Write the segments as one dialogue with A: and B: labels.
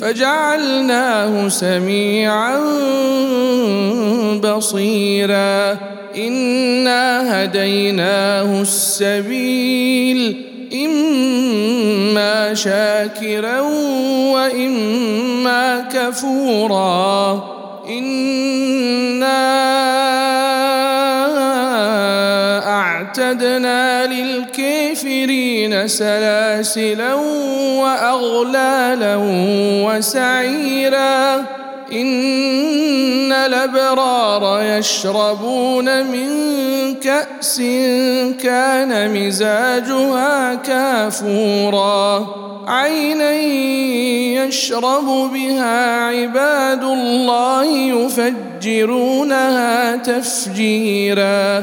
A: فجعلناه سميعا بصيرا. انا هديناه السبيل. اما شاكرا واما كفورا. أنا أعتدنا للكافرين سلاسلا وأغلالا وسعيرا. إن الأبرار يشربون من كأس كان مزاجها كافورا. عينا يشرب بها عباد الله يفجرونها تفجيرا.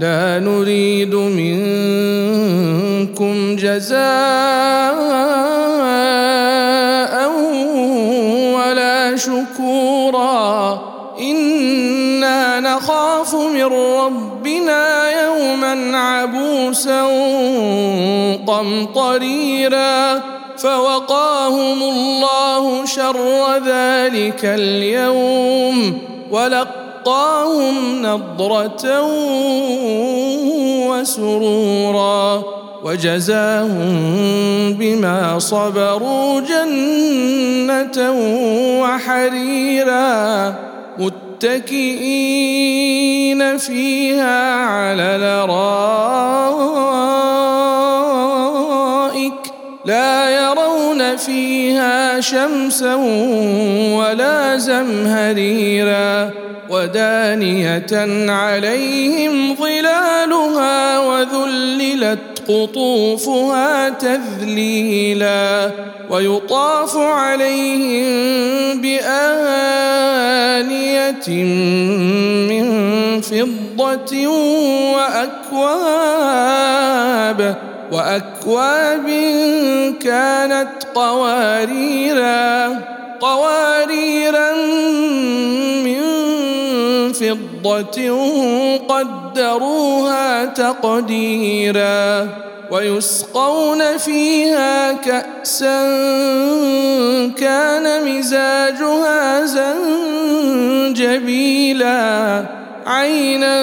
A: لا نريد منكم جزاء ولا شكورا. إنا نخاف من ربنا يوما عبوسا قمطريرا. فوقاهم الله شر ذلك اليوم. ولقد لقاهم نضرة وسرورا وجزاهم بما صبروا جنة وحريرا متكئين فيها على الأرائك لا يرون فيها شمسا ولا زمهريرا ودانية عليهم ظلالها وذللت قطوفها تذليلا ويطاف عليهم بآنية من فضة وأكواب وأكواب كانت قواريرا قواريرا قدروها تقديرا ويسقون فيها كأسا كان مزاجها زنجبيلا عينا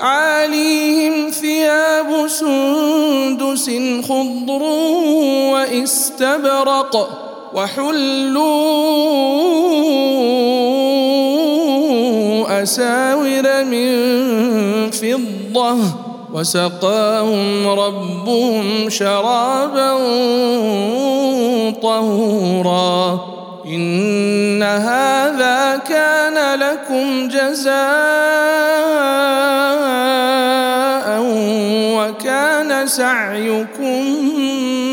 A: عاليهم ثياب سندس خضر واستبرق وحلوا أساور من فضة وسقاهم ربهم شرابا طهورا. إن هذا كان لكم جزاء وكان سعيكم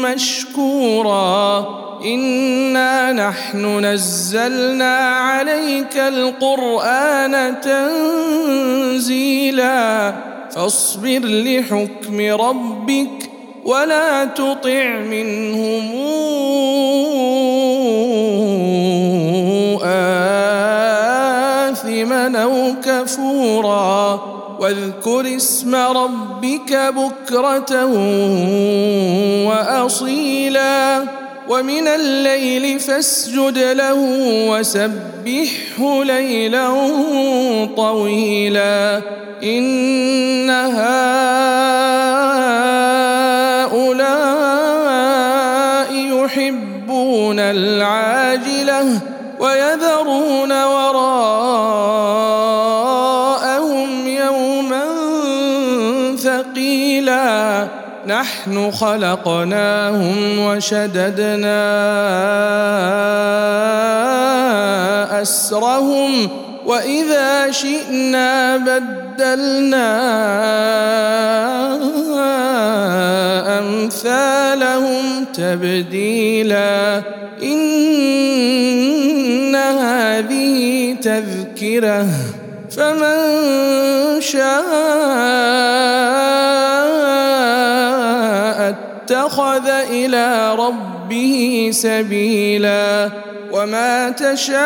A: مشكورا. إنا نحن نزلنا عليك القرآن تنزيلا. فاصبر لحكم ربك ولا تطع منهم واذكر اسم ربك بكرة وأصيلا ومن الليل فاسجد له وسبحه ليلا طويلا إن هؤلاء ثقيلا نحن خلقناهم وشددنا أسرهم وإذا شئنا بدلنا أمثالهم تبديلا إن هذه تذكرة فمن شاء اتخذ إلى ربه سبيلا وما تشاءون